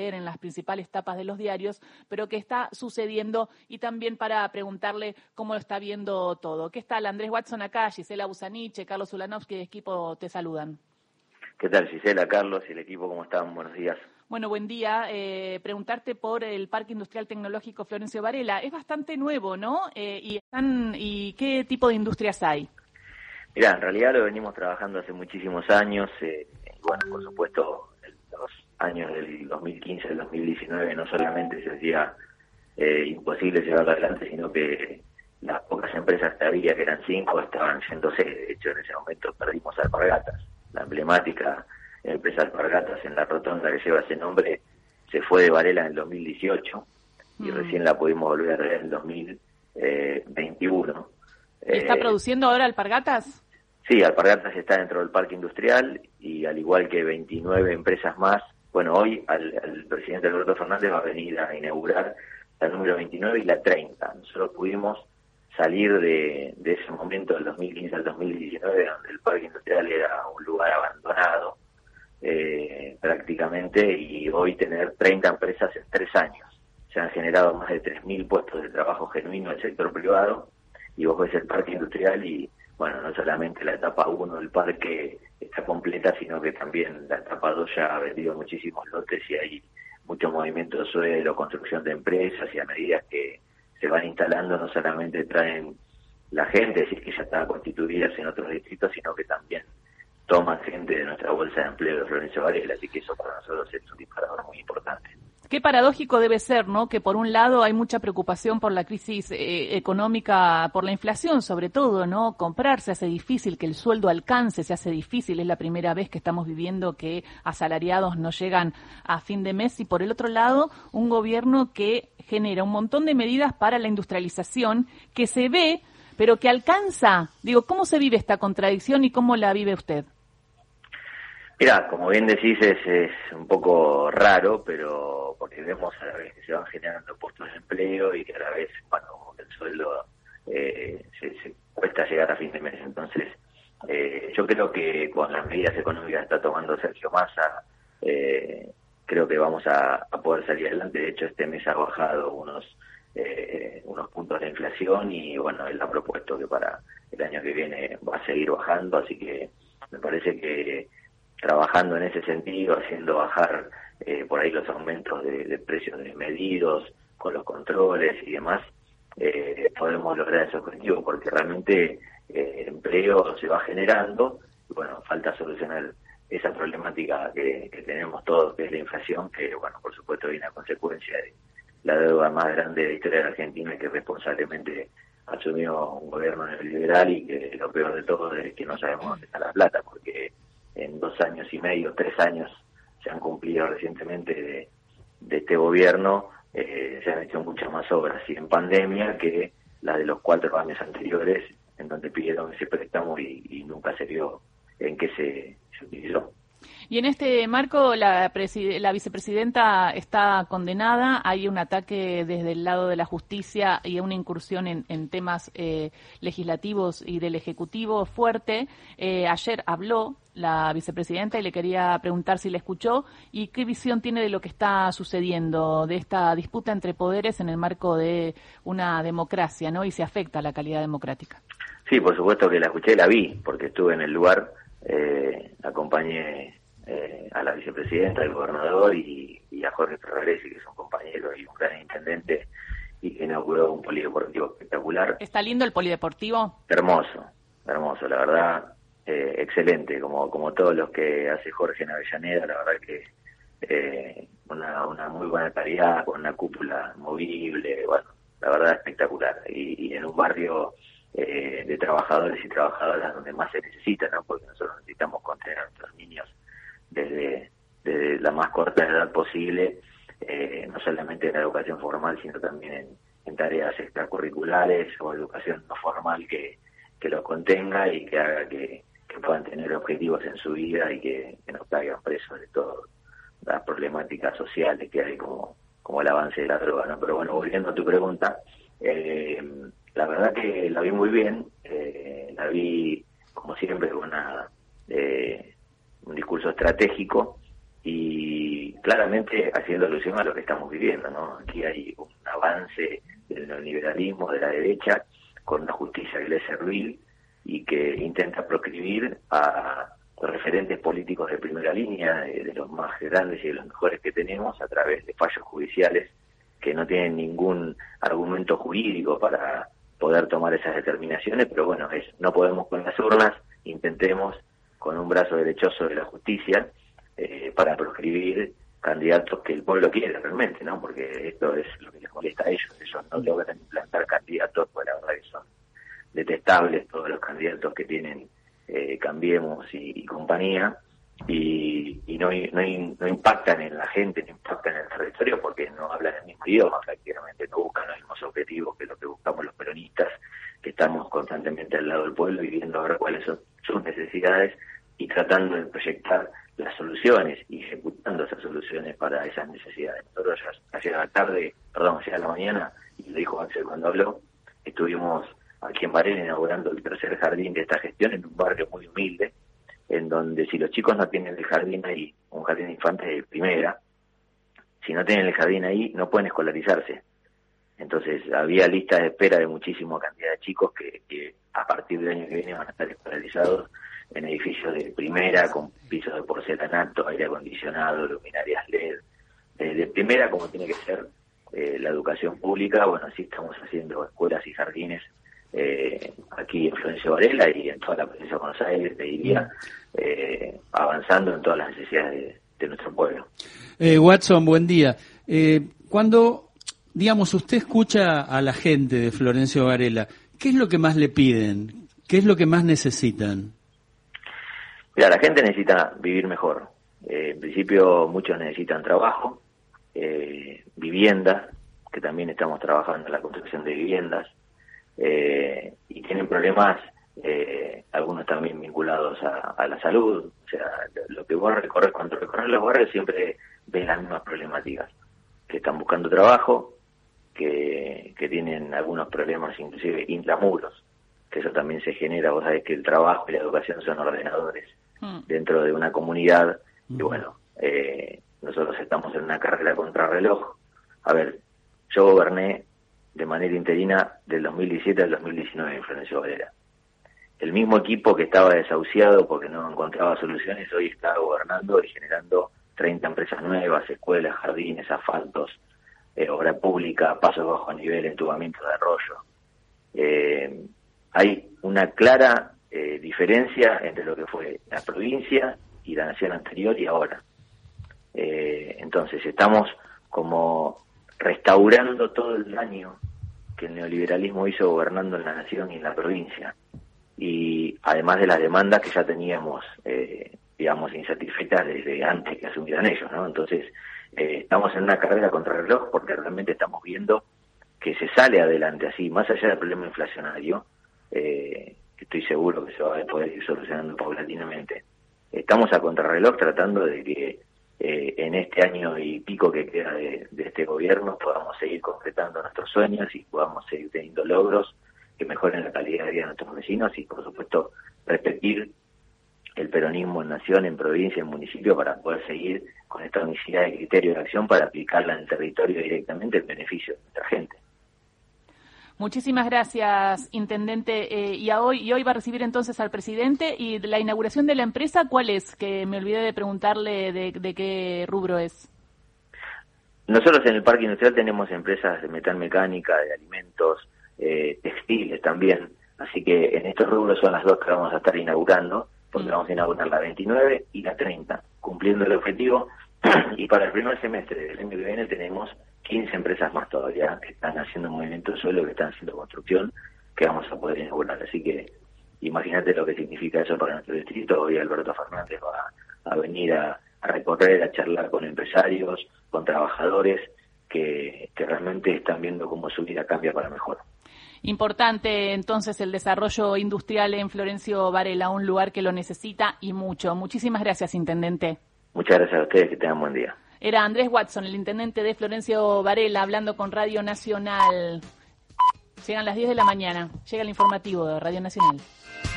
en las principales tapas de los diarios, pero que está sucediendo y también para preguntarle cómo lo está viendo todo. ¿Qué tal? Andrés Watson acá, Gisela Busaniche, Carlos Ulanovsky de equipo te saludan. ¿Qué tal Gisela, Carlos y el equipo? ¿Cómo están? Buenos días. Bueno, buen día. Eh, preguntarte por el Parque Industrial Tecnológico Florencio Varela. Es bastante nuevo, ¿no? Eh, y, están, ¿Y qué tipo de industrias hay? Mira, en realidad lo venimos trabajando hace muchísimos años. Eh, bueno, por supuesto, años del 2015 al 2019 no solamente se hacía eh, imposible llevarlo adelante, sino que las pocas empresas que había, que eran cinco, estaban yéndose. De hecho, en ese momento perdimos Alpargatas, la emblemática empresa Alpargatas en la rotonda que lleva ese nombre, se fue de Varela en el 2018 y mm. recién la pudimos volver a ver en el 2021. ¿Está eh, produciendo ahora Alpargatas? Sí, Alpargatas está dentro del parque industrial y al igual que 29 empresas más, bueno, hoy el presidente Alberto Fernández va a venir a inaugurar la número 29 y la 30. Nosotros pudimos salir de, ese momento del 2015 al 2019, donde el parque industrial era un lugar abandonado eh, prácticamente, y hoy tener 30 empresas en tres años. Se han generado más de 3.000 puestos de trabajo genuino en el sector privado, y vos ves el parque industrial y bueno, no solamente la etapa 1 del parque está completa, sino que también la etapa 2 ya ha vendido muchísimos lotes y hay mucho movimiento de suelo, construcción de empresas y a medida que se van instalando no solamente traen la gente, es decir, que ya está constituida en otros distritos, sino que también toman gente de nuestra bolsa de empleo de Florencio Varela, así que eso para nosotros es un disparador muy importante. Qué paradójico debe ser, ¿no? Que por un lado hay mucha preocupación por la crisis eh, económica, por la inflación sobre todo, ¿no? Comprar se hace difícil, que el sueldo alcance se hace difícil. Es la primera vez que estamos viviendo que asalariados no llegan a fin de mes. Y por el otro lado, un gobierno que genera un montón de medidas para la industrialización que se ve, pero que alcanza. Digo, ¿cómo se vive esta contradicción y cómo la vive usted? Mira, como bien decís, es, un poco raro, pero porque vemos a la vez que se van generando puestos de empleo y que a la vez, bueno, el sueldo eh, se, cuesta llegar a fin de mes. Entonces, eh, yo creo que con las medidas económicas que está tomando Sergio Massa, eh, creo que vamos a, poder salir adelante. De hecho, este mes ha bajado unos unos puntos de inflación y, bueno, él ha propuesto que para el año que viene va a seguir bajando, así que me parece que trabajando en ese sentido, haciendo bajar eh, por ahí los aumentos de, precios de medidos, con los controles y demás, eh, podemos lograr ese objetivo, porque realmente eh, el empleo se va generando, y bueno, falta solucionar esa problemática que, tenemos todos, que es la inflación, que bueno, por supuesto viene a consecuencia de la deuda más grande de la historia de Argentina y que responsablemente asumió un gobierno neoliberal y que lo peor de todo es que no sabemos dónde está la plata, porque en dos años y medio, tres años, se han cumplido recientemente de, este gobierno, eh, se han hecho muchas más obras y en pandemia que las de los cuatro años anteriores, en donde pidieron ese préstamo y, nunca se vio en qué se, utilizó. Y en este marco, la, la, vicepresidenta está condenada. Hay un ataque desde el lado de la justicia y una incursión en, temas eh, legislativos y del Ejecutivo fuerte. Eh, ayer habló la vicepresidenta y le quería preguntar si le escuchó y qué visión tiene de lo que está sucediendo, de esta disputa entre poderes en el marco de una democracia, ¿no? Y se afecta la calidad democrática. Sí, por supuesto que la escuché, la vi, porque estuve en el lugar, eh, acompañé eh, a la vicepresidenta, al gobernador y, a Jorge Ferraresi, que es un compañero y un gran intendente y que inauguró un polideportivo espectacular. ¿Está lindo el polideportivo? Hermoso, hermoso, la verdad, eh, excelente, como, como todos los que hace Jorge en Avellaneda, la verdad que eh, una, una muy buena calidad, con una cúpula movible, bueno, la verdad espectacular. Y, en un barrio de trabajadores y trabajadoras donde más se necesita, ¿no? Porque nosotros necesitamos contener a nuestros niños desde, la más corta edad posible, eh, no solamente en la educación formal, sino también en, tareas extracurriculares o educación no formal que, que lo contenga y que haga que, puedan tener objetivos en su vida y que, no caigan presos de todas las problemáticas sociales que hay como, como el avance de la droga. ¿no? Pero bueno, volviendo a tu pregunta, eh, la verdad que la vi muy bien, eh, la vi como siempre con una un discurso estratégico y claramente haciendo alusión a lo que estamos viviendo, ¿no? Aquí hay un avance del neoliberalismo de la derecha con una justicia que le servil y que intenta proscribir a referentes políticos de primera línea, de, los más grandes y de los mejores que tenemos, a través de fallos judiciales que no tienen ningún argumento jurídico para poder tomar esas determinaciones, pero bueno, es, no podemos con las urnas, intentemos con un brazo derechoso de la justicia eh, para proscribir candidatos que el pueblo quiere realmente, ¿no? Porque esto es lo que les molesta a ellos, ellos no logran implantar candidatos, pues la verdad que son detestables todos los candidatos que tienen eh, Cambiemos y, compañía, y, no, no, impactan en la gente, no impactan en el territorio porque no hablan el mismo idioma, prácticamente no buscan los mismos objetivos que lo que buscamos los peronistas, que estamos constantemente al lado del pueblo y viendo ahora cuáles son sus necesidades y tratando de proyectar las soluciones y ejecutando esas soluciones para esas necesidades. Nosotros hacia la tarde, perdón, hacia la mañana, y lo dijo Axel cuando habló, estuvimos aquí en Varela inaugurando el tercer jardín de esta gestión en un barrio muy humilde, en donde si los chicos no tienen el jardín ahí, un jardín de infantes de primera, si no tienen el jardín ahí, no pueden escolarizarse. Entonces había lista de espera de muchísima cantidad de chicos que, a partir del año que viene van a estar escolarizados en edificios de primera, con pisos de porcelanato, aire acondicionado, luminarias LED, de primera como tiene que ser eh, la educación pública, bueno, así estamos haciendo escuelas y jardines eh, aquí en Florencio Varela y en toda la provincia de Buenos Aires, te diría, eh, avanzando en todas las necesidades de, nuestro pueblo. Watson, buen día. cuando, digamos, usted escucha a la gente de Florencio Varela, ¿qué es lo que más le piden? ¿Qué es lo que más necesitan? Mira, la gente necesita vivir mejor. Eh, en principio muchos necesitan trabajo, eh, vivienda, que también estamos trabajando en la construcción de viviendas, eh, y tienen problemas, algunos también vinculados a, la salud. O sea, lo que vos recorres, cuando recorres los barrios siempre ves las mismas problemáticas, que están buscando trabajo, que, que tienen algunos problemas inclusive intramuros, que eso también se genera, vos sabés que el trabajo y la educación son ordenadores mm. dentro de una comunidad, y bueno, eh, nosotros estamos en una carrera contra reloj. A ver, yo goberné de manera interina del 2017 al 2019 en Florencio Valera. El mismo equipo que estaba desahuciado porque no encontraba soluciones, hoy está gobernando y generando 30 empresas nuevas, escuelas, jardines, asfaltos, eh, obra pública, pasos bajo nivel, entubamiento de arroyo. Eh, hay una clara eh, diferencia entre lo que fue la provincia y la nación anterior y ahora. Eh, entonces estamos como restaurando todo el daño que el neoliberalismo hizo gobernando en la nación y en la provincia. Y además de las demandas que ya teníamos, eh, digamos, insatisfechas desde antes que asumieran ellos, ¿no? Entonces, estamos en una carrera contra el reloj porque realmente estamos viendo que se sale adelante así, más allá del problema inflacionario, eh, estoy seguro que se va a poder ir solucionando paulatinamente. Estamos a contrarreloj tratando de que eh, en este año y pico que queda de, este gobierno podamos seguir concretando nuestros sueños y podamos seguir teniendo logros que mejoren la calidad de vida de nuestros vecinos y, por supuesto, repetir el peronismo en nación, en provincia, en municipio, para poder seguir con esta unicidad de criterio de acción para aplicarla en el territorio directamente en beneficio de nuestra gente. Muchísimas gracias, intendente. Eh, y, hoy, y hoy va a recibir entonces al presidente. ¿Y la inauguración de la empresa cuál es? Que me olvidé de preguntarle de, qué rubro es. Nosotros en el Parque Industrial tenemos empresas de metal mecánica, de alimentos, eh, textiles también. Así que en estos rubros son las dos que vamos a estar inaugurando, porque mm. vamos a inaugurar la 29 y la 30, cumpliendo el objetivo. y para el primer semestre del año que viene tenemos 15 empresas más todavía que están haciendo movimiento de suelo, que están haciendo construcción, que vamos a poder inaugurar. Así que imagínate lo que significa eso para nuestro distrito. Hoy Alberto Fernández va a venir a, recorrer, a charlar con empresarios, con trabajadores que, que realmente están viendo cómo su vida cambia para mejor. Importante entonces el desarrollo industrial en Florencio Varela, un lugar que lo necesita y mucho. Muchísimas gracias, Intendente. Muchas gracias a ustedes, que tengan buen día. Era Andrés Watson, el intendente de Florencio Varela, hablando con Radio Nacional. Llegan las 10 de la mañana, llega el informativo de Radio Nacional.